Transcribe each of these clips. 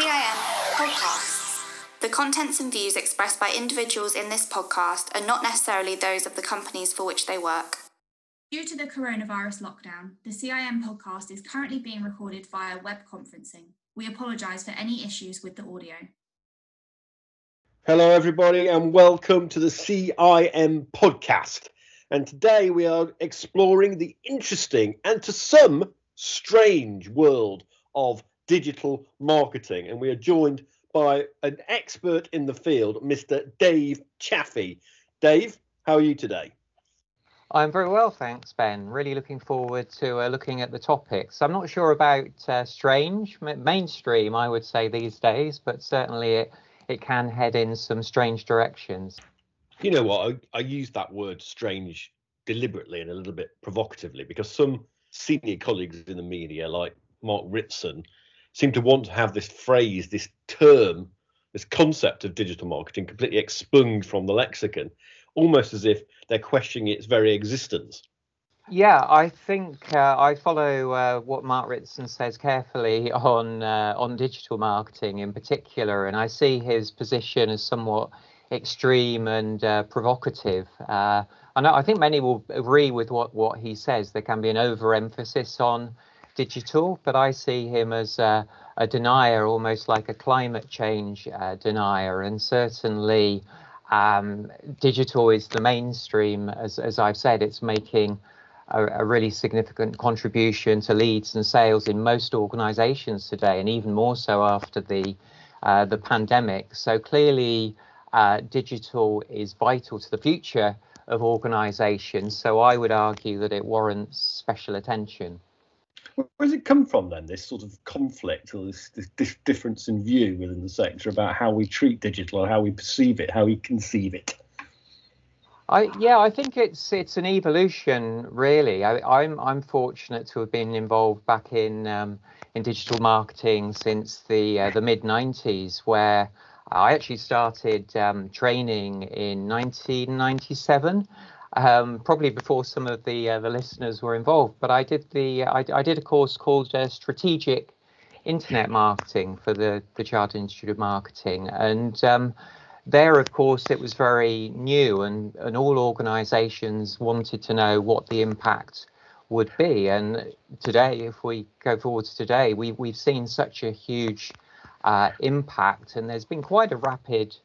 CIM Podcasts. The contents and views expressed by individuals in this podcast are not necessarily those of the companies for which they work. Due to the coronavirus lockdown, the CIM podcast is currently being recorded via web conferencing. We apologise for any issues with the audio. Hello, everybody, and welcome to the CIM podcast. And today we are exploring the interesting and to some strange world of digital marketing. And we are joined by an expert in the field, Mr. Dave Chaffey. Dave, how are you today? I'm very well, thanks, Ben. Really looking forward to uh, looking at the topics. I'm not sure about uh, strange, mainstream, I would say these days, but certainly it, it can head in some strange directions. You know what? I, I use that word strange deliberately and a little bit provocatively because some senior colleagues in the media, like Mark Ritson, seem to want to have this phrase, this term, this concept of digital marketing completely expunged from the lexicon, almost as if they're questioning its very existence. Yeah, I think uh, I follow uh, what Mark Ritson says carefully on uh, on digital marketing in particular, and I see his position as somewhat extreme and uh, provocative. Uh, and I think many will agree with what, what he says. There can be an overemphasis on digital, but I see him as a, a denier, almost like a climate change uh, denier, and certainly um, digital is the mainstream, as, as I've said, it's making a, a, really significant contribution to leads and sales in most organizations today, and even more so after the, uh, the pandemic. So clearly, uh, digital is vital to the future of organizations. So I would argue that it warrants special attention. Where does it come from then, this sort of conflict or this, this difference in view within the sector about how we treat digital or how we perceive it, how we conceive it? I, yeah, I think it's it's an evolution, really. I, am I'm, I'm fortunate to have been involved back in um, in digital marketing since the uh, the mid '90s, where I actually started um, training in 1997 um, probably before some of the uh, the listeners were involved. But I did the I, I did a course called uh, Strategic Internet Marketing for the the Chartered Institute of Marketing, and um, there, of course, it was very new, and and all organisations wanted to know what the impact would be. And today, if we go forward to today, we we've seen such a huge uh, impact, and there's been quite a rapid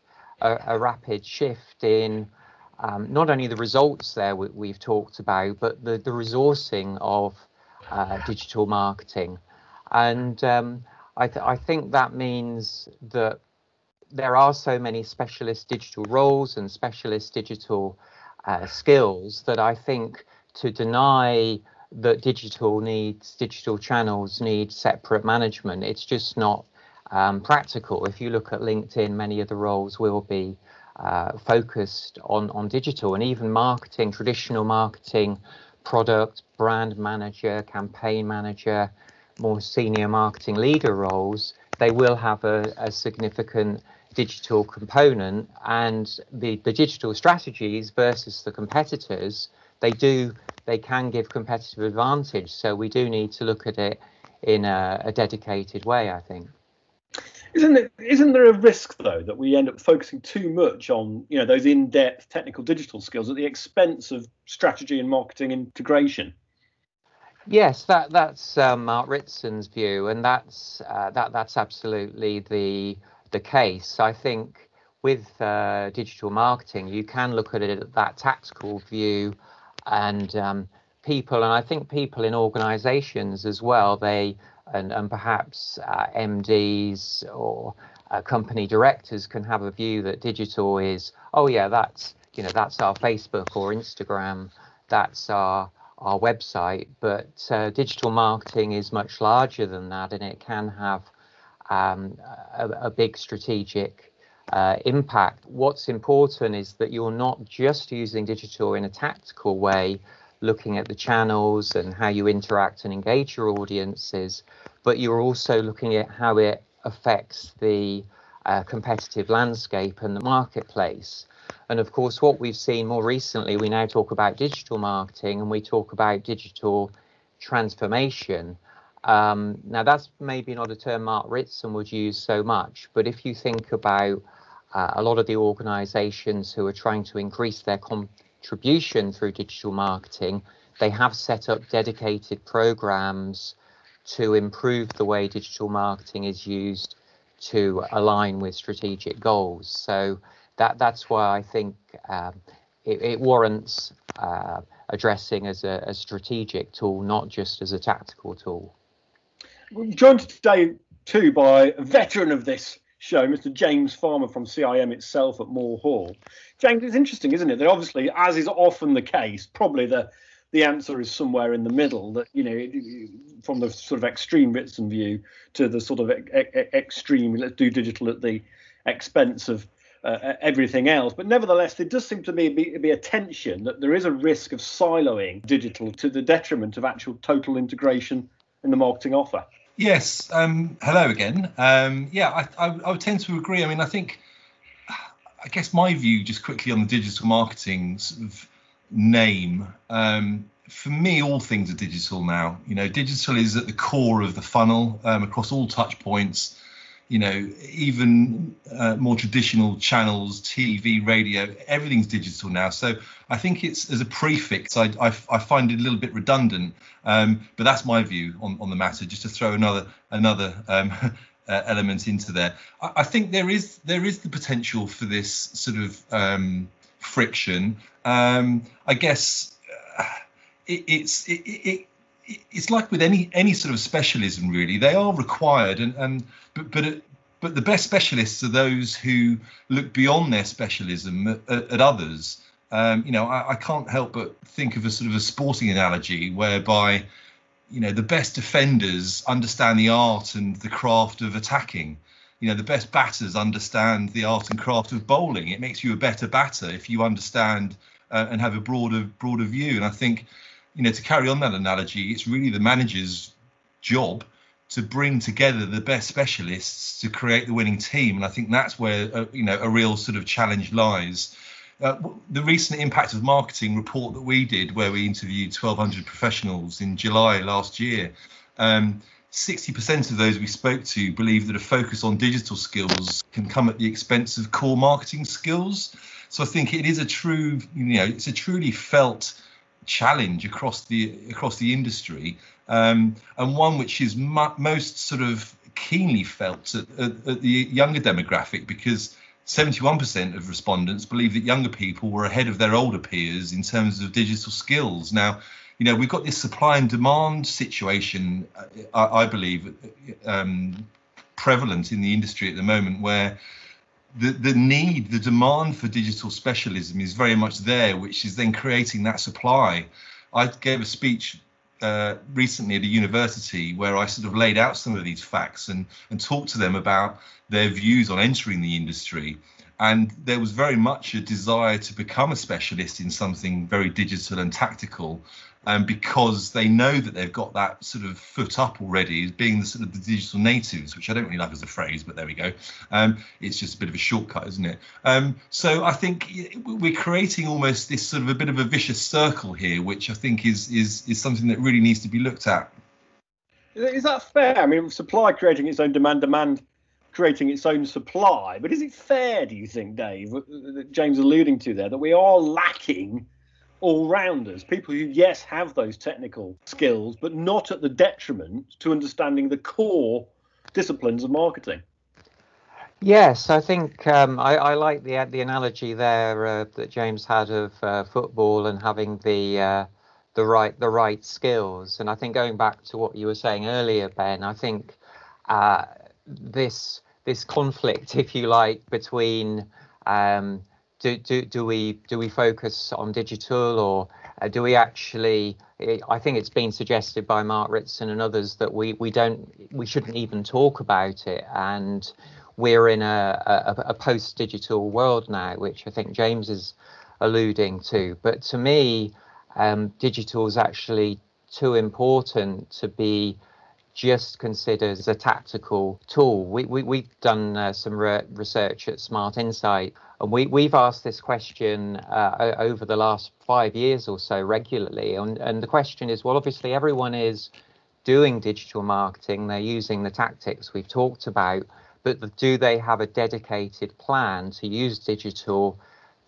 a, a rapid shift in um, not only the results there we, have talked about, but the, the resourcing of uh, digital marketing. And um, I, th- I, think that means that there are so many specialist digital roles and specialist digital uh, skills that I think to deny that digital needs, digital channels need separate management, it's just not um, practical. If you look at LinkedIn, many of the roles will be uh, focused on, on digital and even marketing, traditional marketing, product, brand manager, campaign manager, more senior marketing leader roles, they will have a, a significant digital component and the, the digital strategies versus the competitors, they do they can give competitive advantage. So we do need to look at it in a, a dedicated way, I think. Isn't it? Isn't there a risk though that we end up focusing too much on you know those in-depth technical digital skills at the expense of strategy and marketing integration? Yes, that that's um, Mark Ritson's view, and that's uh, that that's absolutely the the case. I think with uh, digital marketing, you can look at it at that tactical view, and um, people, and I think people in organisations as well, they and, and perhaps uh, MDs or uh, company directors can have a view that digital is, oh yeah, that's you know that's our Facebook or Instagram, that's our our website. But uh, digital marketing is much larger than that, and it can have um, a, a, big strategic uh, impact. What's important is that you're not just using digital in a tactical way, looking at the channels and how you interact and engage your audiences, but you're also looking at how it affects the uh, competitive landscape and the marketplace. And of course, what we've seen more recently, we now talk about digital marketing and we talk about digital transformation. Um, now, that's maybe not a term Mark Ritson would use so much, but if you think about uh, a lot of the organizations who are trying to increase their contribution through digital marketing, they have set up dedicated programs to improve the way digital marketing is used to align with strategic goals. So that that's why I think um, it, it, warrants uh, addressing as a, a, strategic tool, not just as a tactical tool. Joined today too by a veteran of this show, Mr. James Farmer from CIM itself at Moor Hall. James, it's interesting, isn't it? That obviously, as is often the case, probably the the answer is somewhere in the middle. That you know, from the sort of extreme Ritson view to the sort of e- e- extreme, let's do digital at the expense of uh, everything else. But nevertheless, there does seem to be, be, be a tension that there is a risk of siloing digital to the detriment of actual total integration in the marketing offer. Yes. Um, hello again. Um, yeah, I, I, I, would tend to agree. I mean, I think, I guess my view, just quickly on the digital marketing sort of name. Um, for me, all things are digital now. You know, digital is at the core of the funnel um, across all touch points. You know, even uh, more traditional channels, TV, radio, everything's digital now. So I think it's as a prefix, I, I, I find it a little bit redundant. Um, but that's my view on, on the matter. Just to throw another another um, uh, element into there, I, I, think there is there is the potential for this sort of um, friction. Um, I guess uh, it, it's it, it, it's like with any any sort of specialism really. They are required and and but but but the best specialists are those who look beyond their specialism at, at others. Um, you know I, I, can't help but think of a sort of a sporting analogy whereby you know the best defenders understand the art and the craft of attacking. You know the best batters understand the art and craft of bowling. It makes you a better batter if you understand uh, and have a broader broader view. And i think you know to carry on that analogy it's really the manager's job to bring together the best specialists to create the winning team and i think that's where uh, you know a real sort of challenge lies uh, the recent impact of marketing report that we did where we interviewed 1200 professionals in july last year um, 60% of those we spoke to believe that a focus on digital skills can come at the expense of core marketing skills. So I think it is a true, you know, it's a truly felt challenge across the across the industry, um, and one which is most sort of keenly felt at, at, at the younger demographic because 71% of respondents believe that younger people were ahead of their older peers in terms of digital skills. Now, you know, we've got this supply and demand situation, uh, I, I believe, um, prevalent in the industry at the moment, where the, the need, the demand for digital specialism is very much there, which is then creating that supply. I gave a speech uh, recently at a university where I sort of laid out some of these facts and, and talked to them about their views on entering the industry. And there was very much a desire to become a specialist in something very digital and tactical um, because they know that they've got that sort of foot up already as being the sort of the digital natives, which I don't really like as a phrase, but there we go. Um, it's just a bit of a shortcut, isn't it? Um, so I think we're creating almost this sort of a bit of a vicious circle here, which I think is is is something that really needs to be looked at. Is that fair? I mean, supply creating its own demand, demand creating its own supply. But is it fair, do you think, Dave, that James alluding to there, that we are lacking all rounders, people who, yes, have those technical skills, but not at the detriment to understanding the core disciplines of marketing. Yes, I think um, I, I, like the the analogy there uh, that James had of uh, football and having the uh, the right the right skills. And I think going back to what you were saying earlier, Ben, I think uh, this this conflict, if you like, between um, do, do, do we do we focus on digital or uh, do we actually I think it's been suggested by Mark Ritson and others that we we don't we shouldn't even talk about it. And we're in a, a, a post-digital world now which I think James is alluding to. But to me um, digital is actually too important to be just considered as a tactical tool. We, we, we've done uh, some re- research at Smart Insight, and we, we've asked this question uh, over the last five years or so regularly. And, and the question is well, obviously, everyone is doing digital marketing, they're using the tactics we've talked about, but do they have a dedicated plan to use digital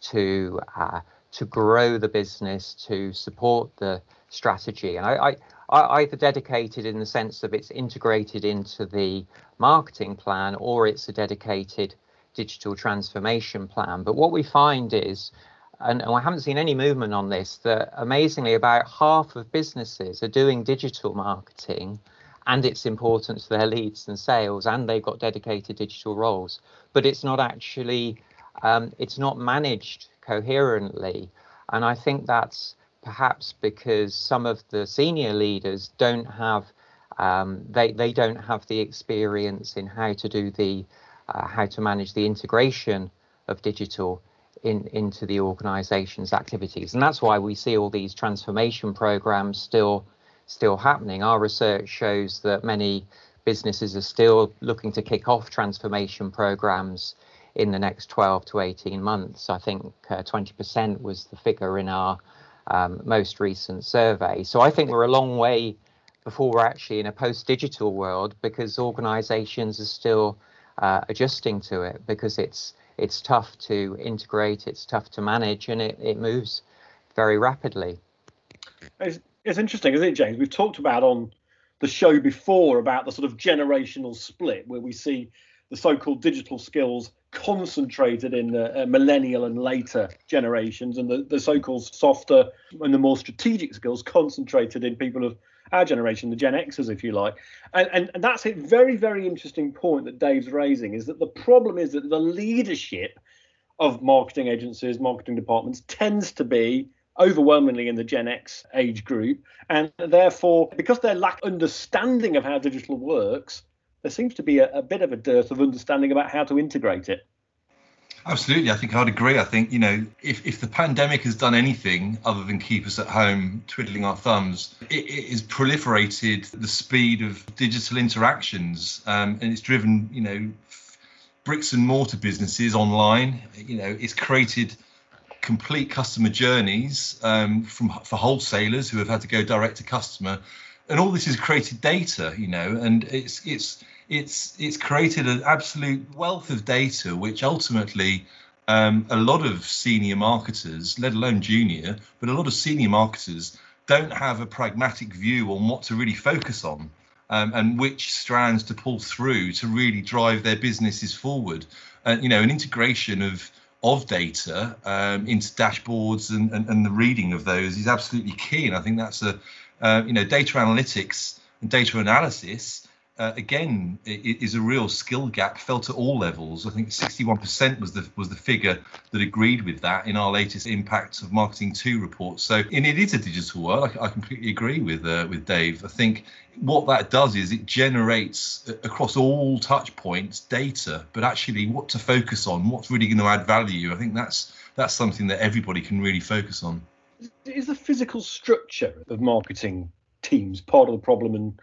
to uh, to grow the business, to support the strategy? And I, I, either dedicated in the sense of it's integrated into the marketing plan or it's a dedicated digital transformation plan. But what we find is, and, and I haven't seen any movement on this, that amazingly about half of businesses are doing digital marketing and it's important to their leads and sales and they've got dedicated digital roles but it's not actually um, it's not managed coherently and i think that's perhaps because some of the senior leaders don't have um, they they don't have the experience in how to do the uh, how to manage the integration of digital in into the organization's activities and that's why we see all these transformation programs still still happening. Our research shows that many businesses are still looking to kick off transformation programs in the next 12 to 18 months. I think uh, 20% was the figure in our um, most recent survey. So I think we're a long way before we're actually in a post-digital world because organizations are still uh, adjusting to it because it's it's tough to integrate, it's tough to manage, and it, it moves very rapidly. It's, it's interesting, isn't it, James? We've talked about on the show before about the sort of generational split where we see the so-called digital skills concentrated in the uh, millennial and later generations and the, the so-called softer and the more strategic skills concentrated in people of our generation the gen xers if you like and, and, and that's a very very interesting point that dave's raising is that the problem is that the leadership of marketing agencies marketing departments tends to be overwhelmingly in the Gen X age group. And therefore, because they lack understanding of how digital works, there seems to be a, a bit of a dearth of understanding about how to integrate it. Absolutely, I think I'd agree. I think you know, if, if the pandemic has done anything other than keep us at home twiddling our thumbs, it, it has proliferated the speed of digital interactions, um, and it's driven you know bricks and mortar businesses online. You know, it's created complete customer journeys um, from for wholesalers who have had to go direct to customer, and all this has created data, you know, and it's it's it's it's created an absolute wealth of data, which ultimately um, a lot of senior marketers, let alone junior, but a lot of senior marketers don't have a pragmatic view on what to really focus on. Um, and which strands to pull through to really drive their businesses forward. And you know, an integration of of data um, into dashboards and, and, and, the reading of those is absolutely key. And I think that's a, uh, you know, data analytics and data analysis, uh, again, it is a real skill gap felt at all levels. I think 61% was the was the figure that agreed with that in our latest Impacts of Marketing 2 report. So, and it is a digital world. I, I completely agree with uh, with Dave. I think what that does is it generates uh, across all touch points data but actually what to focus on what's really going to add value i think that's that's something that everybody can really focus on is the physical structure of marketing teams part of the problem and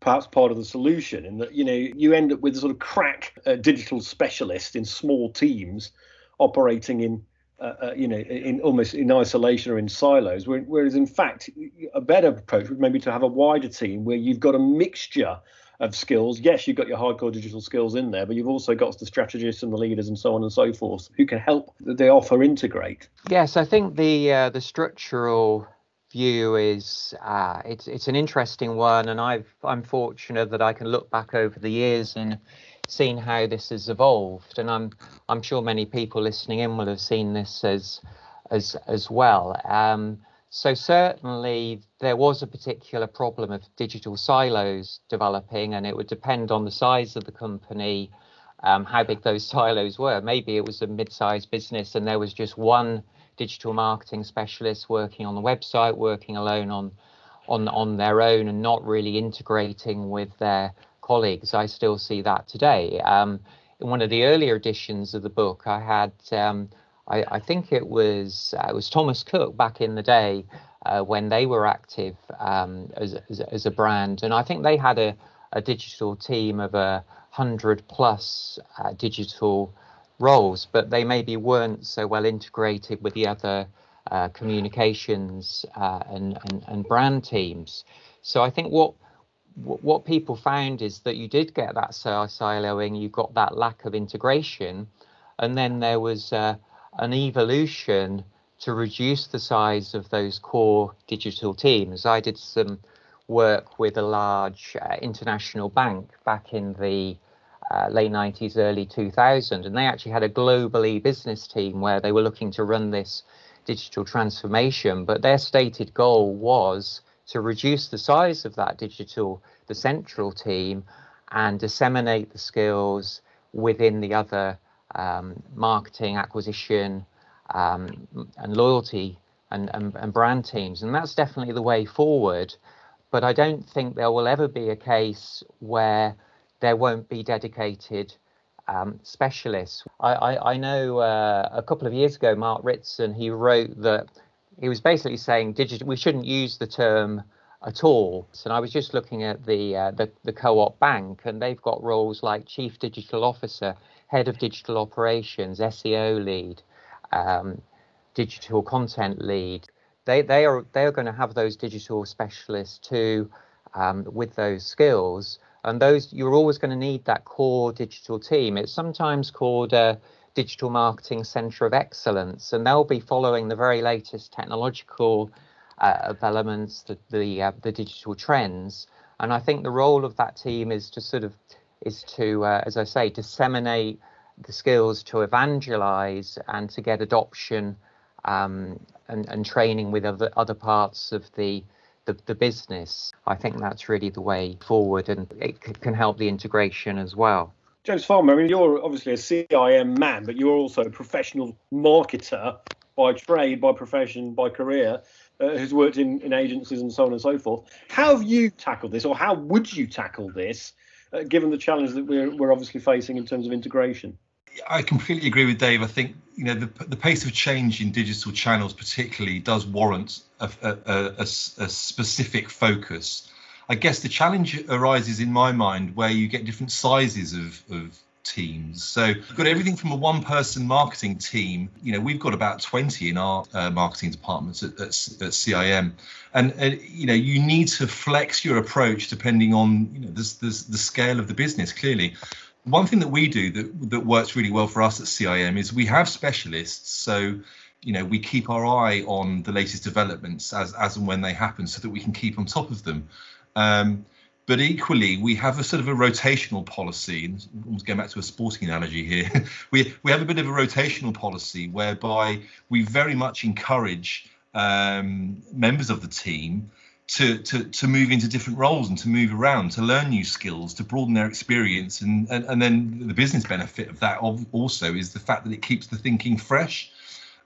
perhaps part of the solution in that you know you end up with a sort of crack uh, digital specialist in small teams operating in uh, uh, you know, in almost in isolation or in silos. Whereas, in fact, a better approach would maybe to have a wider team where you've got a mixture of skills. Yes, you've got your hardcore digital skills in there, but you've also got the strategists and the leaders and so on and so forth who can help the offer integrate. Yes, I think the uh, the structural view is uh, it's it's an interesting one, and I've I'm fortunate that I can look back over the years and seen how this has evolved, and I'm I'm sure many people listening in will have seen this as as as well. Um, so certainly there was a particular problem of digital silos developing, and it would depend on the size of the company, um, how big those silos were. Maybe it was a mid-sized business, and there was just one digital marketing specialist working on the website, working alone on on on their own, and not really integrating with their colleagues. I still see that today. Um, in one of the earlier editions of the book, I had, um, I, I, think it was uh, it was Thomas Cook back in the day uh, when they were active um, as, as, as, a brand, and I think they had a, a digital team of a hundred plus uh, digital roles, but they maybe weren't so well integrated with the other uh, communications uh, and, and and brand teams. So I think what what people found is that you did get that siloing, you got that lack of integration, and then there was uh, an evolution to reduce the size of those core digital teams. I did some work with a large uh, international bank back in the uh, late 90s, early 2000, and they actually had a global e-business team where they were looking to run this digital transformation, but their stated goal was to reduce the size of that digital, the central team, and disseminate the skills within the other um, marketing, acquisition, um, and loyalty and, and, and brand teams. And that's definitely the way forward. But I don't think there will ever be a case where there won't be dedicated um, specialists. I, I, I know uh, a couple of years ago, Mark Ritson, he wrote that he was basically saying. We shouldn't use the term at all. And I was just looking at the, uh, the the co-op bank, and they've got roles like chief digital officer, head of digital operations, SEO lead, um, digital content lead. They they are they are going to have those digital specialists too, um, with those skills. And those you're always going to need that core digital team. It's sometimes called a digital marketing center of excellence, and they'll be following the very latest technological uh, developments, the the, uh, the digital trends. And I think the role of that team is to sort of is to, uh, as I say, disseminate the skills to evangelize and to get adoption um, and, and training with other, other parts of the, the, the business. I think that's really the way forward and it c- can help the integration as well. James Farmer, I mean, you're obviously a CIM man, but you're also a professional marketer by trade, by profession, by career, uh, who's worked in, in agencies and so on and so forth. How have you tackled this, or how would you tackle this, uh, given the challenge that we're, we're obviously facing in terms of integration? I completely agree with Dave. I think you know the the pace of change in digital channels, particularly, does warrant a, a, a, a, specific focus. I guess the challenge arises in my mind where you get different sizes of, of teams. So you've got everything from a one-person marketing team. You know, we've got about 20 in our uh, marketing departments at, at, at CIM, and uh, you know, you need to flex your approach depending on you know the scale of the business. Clearly, one thing that we do that that works really well for us at CIM is we have specialists. So you know we keep our eye on the latest developments as as and when they happen, so that we can keep on top of them. Um, but equally, we have a sort of a rotational policy. And going back to a sporting analogy here, we we have a bit of a rotational policy whereby we very much encourage um, members of the team to, to, to move into different roles and to move around, to learn new skills, to broaden their experience. And, and, and then the business benefit of that also is the fact that it keeps the thinking fresh.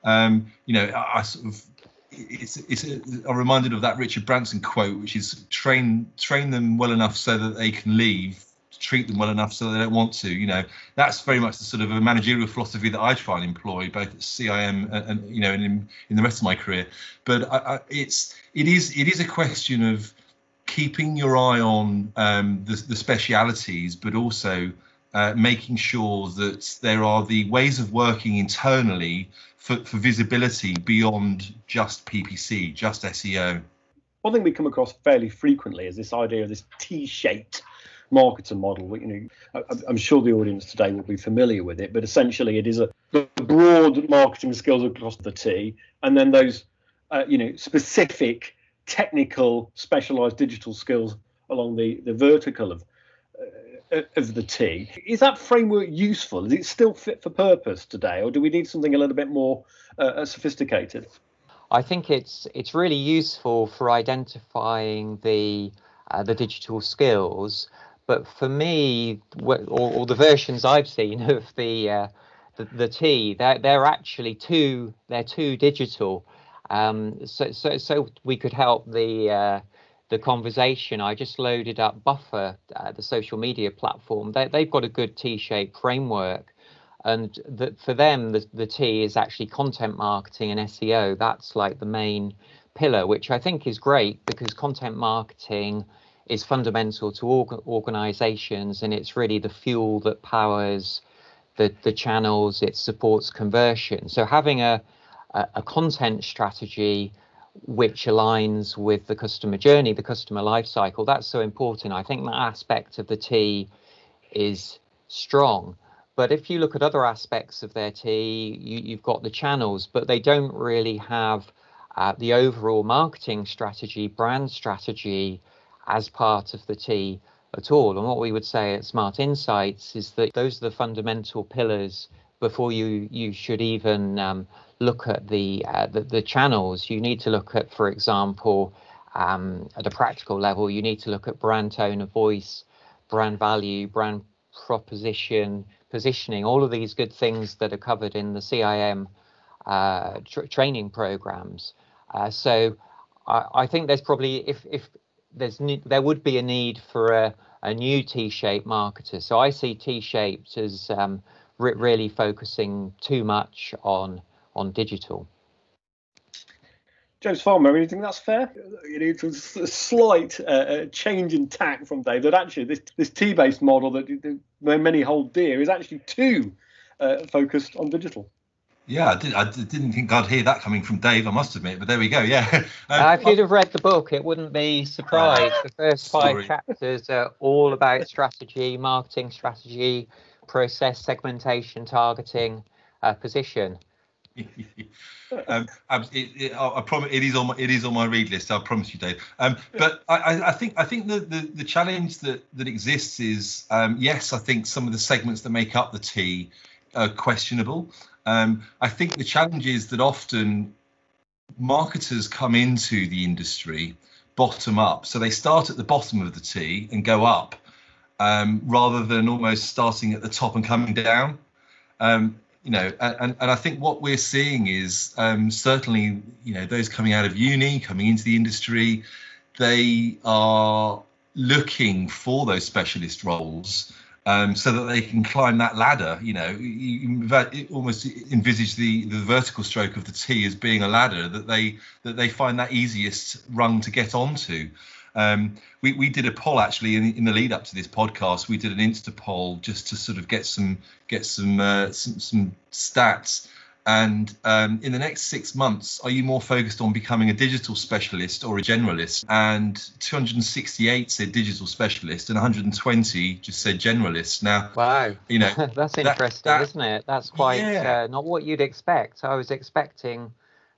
Um, you know, I, I sort of it's it's a, I'm reminded of that Richard Branson quote, which is train train them well enough so that they can leave, treat them well enough so they don't want to. You know, that's very much the sort of a managerial philosophy that I try and employ both at CIM and, and you know, and in, in the rest of my career. But I, I, it's it is it is a question of keeping your eye on um, the, the specialities, but also uh, making sure that there are the ways of working internally for, for visibility beyond just PPC, just SEO. One thing we come across fairly frequently is this idea of this T-shaped marketer model. You know, I'm sure the audience today will be familiar with it, but essentially it is a broad marketing skills across the T, and then those, uh, you know, specific technical, specialized digital skills along the the vertical of uh, of the T. Is that framework useful? Is it still fit for purpose today, or do we need something a little bit more uh, sophisticated? I think it's it's really useful for identifying the uh, the digital skills but for me, or, the versions I've seen of the uh, the, the T, they're they're actually too they're too digital. Um, so so so we could help the uh, the conversation. I just loaded up Buffer, uh, the social media platform. They they've got a good T-shaped framework, and the, for them the the T is actually content marketing and SEO. That's like the main pillar, which I think is great because content marketing is fundamental to org- organizations and it's really the fuel that powers the, the channels, it supports conversion. So having a, a, a content strategy which aligns with the customer journey, the customer life cycle. That's so important. I think that aspect of the T is strong. But if you look at other aspects of their T, you, have got the channels, but they don't really have uh, the overall marketing strategy, brand strategy as part of the T at all. And what we would say at Smart Insights is that those are the fundamental pillars before you you should even um, look at the, uh, the, the channels. You need to look at, for example, um, at a practical level, you need to look at brand tone of voice, brand value, brand proposition, positioning, all of these good things that are covered in the CIM uh, tr- training programs. Uh, so I, I, think there's probably if if there's there would be a need for a, a new T-shaped marketer. So I see T-shaped as um, re- really focusing too much on on digital. James Farmer, I mean, you think that's fair? You know, it's a slight uh, uh, change in tack from Dave that actually this this T-based model that, that many hold dear is actually too uh, focused on digital. Yeah, I, did, I didn't think I'd hear that coming from Dave, I must admit, but there we go. Yeah. Um, uh, if you'd have read the book, it wouldn't be surprised. the first five sorry. chapters are all about strategy, marketing strategy, process, segmentation, targeting, uh, position. um, it, it, I, I, promise it is on my, it is on my read list. I promise you, Dave. Um, but I, I, think I think the, the, the challenge that that exists is um, yes, I think some of the segments that make up the T are questionable. Um, I think the challenge is that often marketers come into the industry bottom up, so they start at the bottom of the T and go up, um, rather than almost starting at the top and coming down. Um, you know, and, and I think what we're seeing is um, certainly, you know, those coming out of uni, coming into the industry, they are looking for those specialist roles um, so that they can climb that ladder. You know, you, you almost envisage the, the vertical stroke of the T as being a ladder that they that they find that easiest rung to get onto. Um, we, we did a poll actually in, in the lead up to this podcast. We did an Insta poll just to sort of get some get some uh, some, some stats. And um, in the next six months, are you more focused on becoming a digital specialist or a generalist? And 268 said digital specialist, and 120 just said generalist. Now, wow, you know that's interesting, that, isn't it? That's quite yeah. uh, not what you'd expect. I was expecting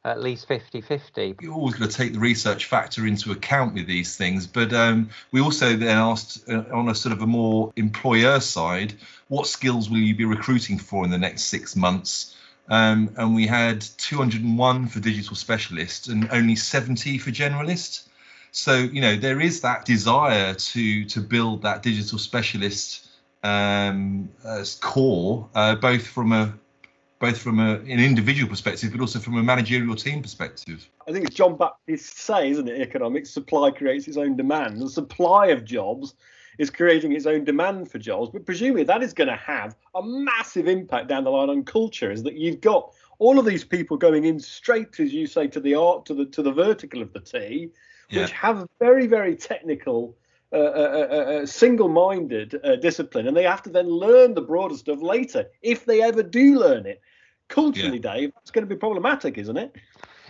at least 50 50. You're always going to take the research factor into account with these things, but um, we also then asked uh, on a sort of a more employer side, what skills will you be recruiting for in the next six months? Um, and we had 201 for digital specialists and only 70 for generalists. So you know there is that desire to to build that digital specialist um, core, uh, both from a both from a, an individual perspective, but also from a managerial team perspective. I think it's John Baptiste Say, isn't it? Economics supply creates its own demand. The supply of jobs is creating its own demand for jobs, but presumably that is going to have a massive impact down the line on culture. Is that you've got all of these people going in straight, as you say, to the art, to the to the vertical of the T, which have very very technical uh, uh, uh, uh, single-minded uh, discipline, and they have to then learn the broader stuff later if they ever do learn it. Culturally, yeah. Dave, it's going to be problematic, isn't it?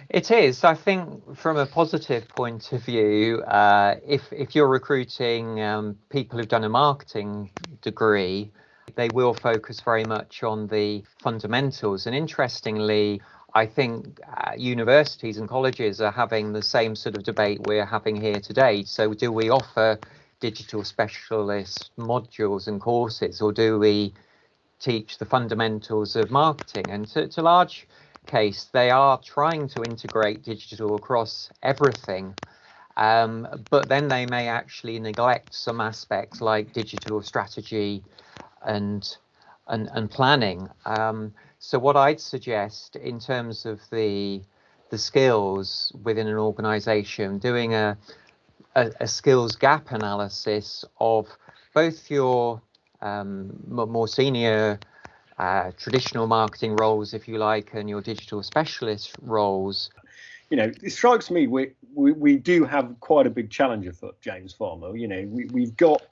It is. I think from a positive point of view, uh, if if you're recruiting um, people who've done a marketing degree, they will focus very much on the fundamentals. And interestingly, I think uh, universities and colleges are having the same sort of debate we're having here today. So, do we offer digital specialist modules and courses, or do we teach the fundamentals of marketing? And to, to large case, they are trying to integrate digital across everything. Um, but then they may actually neglect some aspects like digital strategy and and, and planning. Um, so what I'd suggest in terms of the the skills within an organization, doing a, a, a skills gap analysis of both your um, more senior uh, traditional marketing roles, if you like, and your digital specialist roles. You know, it strikes me we, we, we do have quite a big challenge afoot, James Farmer. You know, we, we've got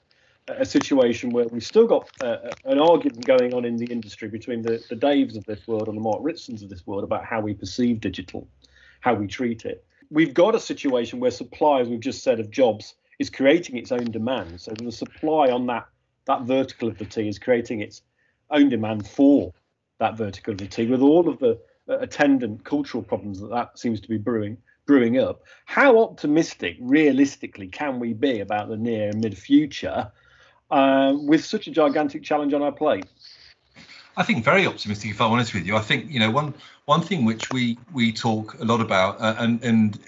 a situation where we've still got uh, an argument going on in the industry between the, the Daves of this world and the Mark Ritsons of this world about how we perceive digital, how we treat it. we've got a situation where supply, as we've just said, of jobs is creating its own demand. So the supply on that that vertical of the T is creating its own demand for that vertical T, with all of the uh, attendant cultural problems that that seems to be brewing brewing up. How optimistic, realistically, can we be about the near and mid future uh, with such a gigantic challenge on our plate? I think very optimistic. If I'm honest with you, I think you know one one thing which we we talk a lot about, uh, and and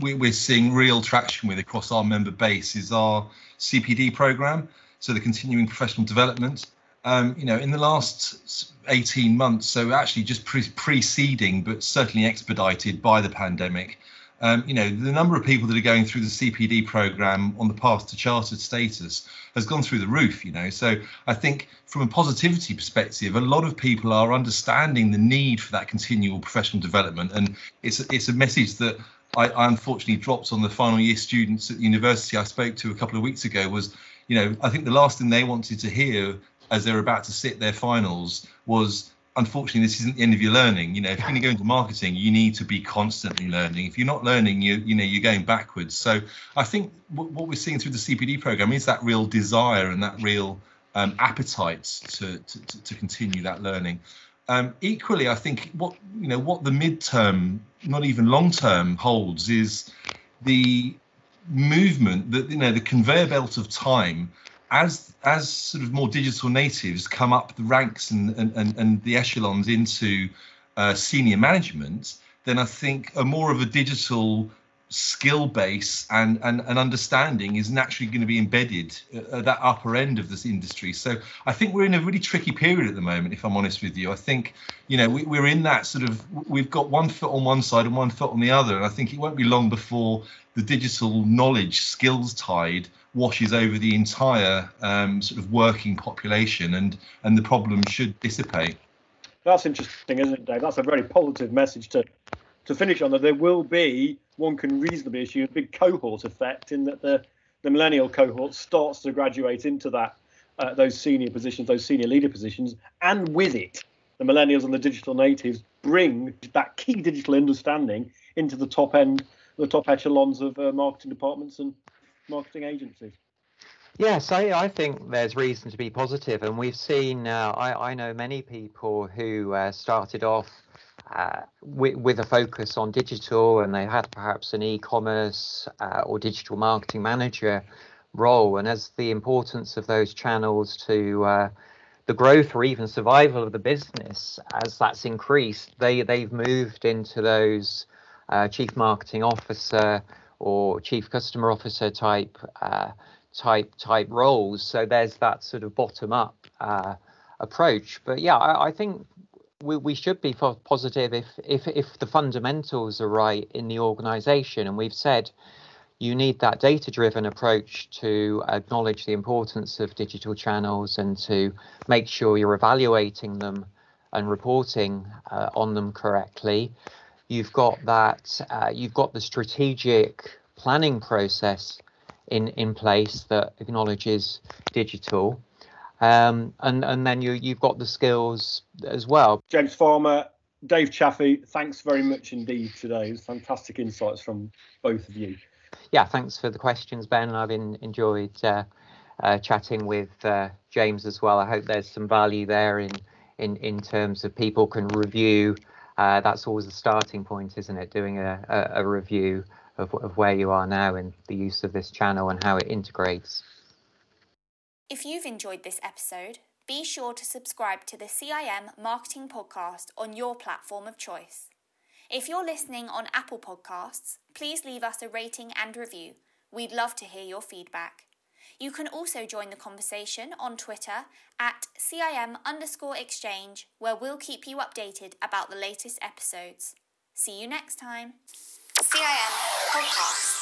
we, we're seeing real traction with across our member base is our CPD program, so the continuing professional development. Um, you know, in the last 18 months, so actually just pre- preceding, but certainly expedited by the pandemic, um, you know, the number of people that are going through the CPD program on the path to chartered status has gone through the roof, you know. So I think from a positivity perspective, a lot of people are understanding the need for that continual professional development. And it's, it's a message that I, I unfortunately dropped on the final year students at the university I spoke to a couple of weeks ago was, you know, I think the last thing they wanted to hear as they're about to sit their finals was unfortunately this isn't the end of your learning. You know if you're going to go into marketing you need to be constantly learning. If you're not learning you you know you're going backwards. So i think w- what we're seeing through the cpd program is that real desire and that real um, appetite to, to, to continue that learning. Um, equally i think what you know what the midterm not even long term holds is the movement that you know the conveyor belt of time as as sort of more digital natives come up the ranks and and, and the echelons into uh, senior management, then I think a more of a digital skill base and, and, and understanding is naturally going to be embedded at that upper end of this industry. So I think we're in a really tricky period at the moment, if I'm honest with you. I think, you know, we, we're in that sort of, we've got one foot on one side and one foot on the other. And I think it won't be long before the digital knowledge skills tide washes over the entire um, sort of working population and, and the problem should dissipate. That's interesting, isn't it, Dave? That's a very positive message to to finish on that there will be one can reasonably assume a big cohort effect in that the the millennial cohort starts to graduate into that uh, those senior positions, those senior leader positions, and with it, the millennials and the digital natives bring that key digital understanding into the top end, the top echelons of uh, marketing departments and marketing agencies. Yes, I, I think there's reason to be positive, and we've seen. Uh, I, I know many people who uh, started off uh, with, with, a focus on digital and they had perhaps an e-commerce uh, or digital marketing manager role and as the importance of those channels to uh, the growth or even survival of the business as that's increased they they've moved into those uh, chief marketing officer or chief customer officer type uh, type type roles. So there's that sort of bottom up uh, approach. But yeah I, I think we, we should be positive if, if if the fundamentals are right in the organization. And we've said you need that data driven approach to acknowledge the importance of digital channels and to make sure you're evaluating them and reporting uh, on them correctly you've got that uh, you've got the strategic planning process in in place that acknowledges digital um, and and then you you've got the skills as well. James Farmer, Dave Chaffey, thanks very much indeed today. It's fantastic insights from both of you. Yeah, thanks for the questions, Ben. I've been, enjoyed uh, uh, chatting with uh, James as well. I hope there's some value there in in in terms of people can review. Uh, that's always the starting point, isn't it? Doing a, a, a review of, of where you are now and the use of this channel and how it integrates. If you've enjoyed this episode, be sure to subscribe to the CIM Marketing Podcast on your platform of choice. If you're listening on Apple Podcasts, please leave us a rating and review. We'd love to hear your feedback. You can also join the conversation on Twitter at CIM underscore exchange, where we'll keep you updated about the latest episodes. See you next time. CIM Podcast.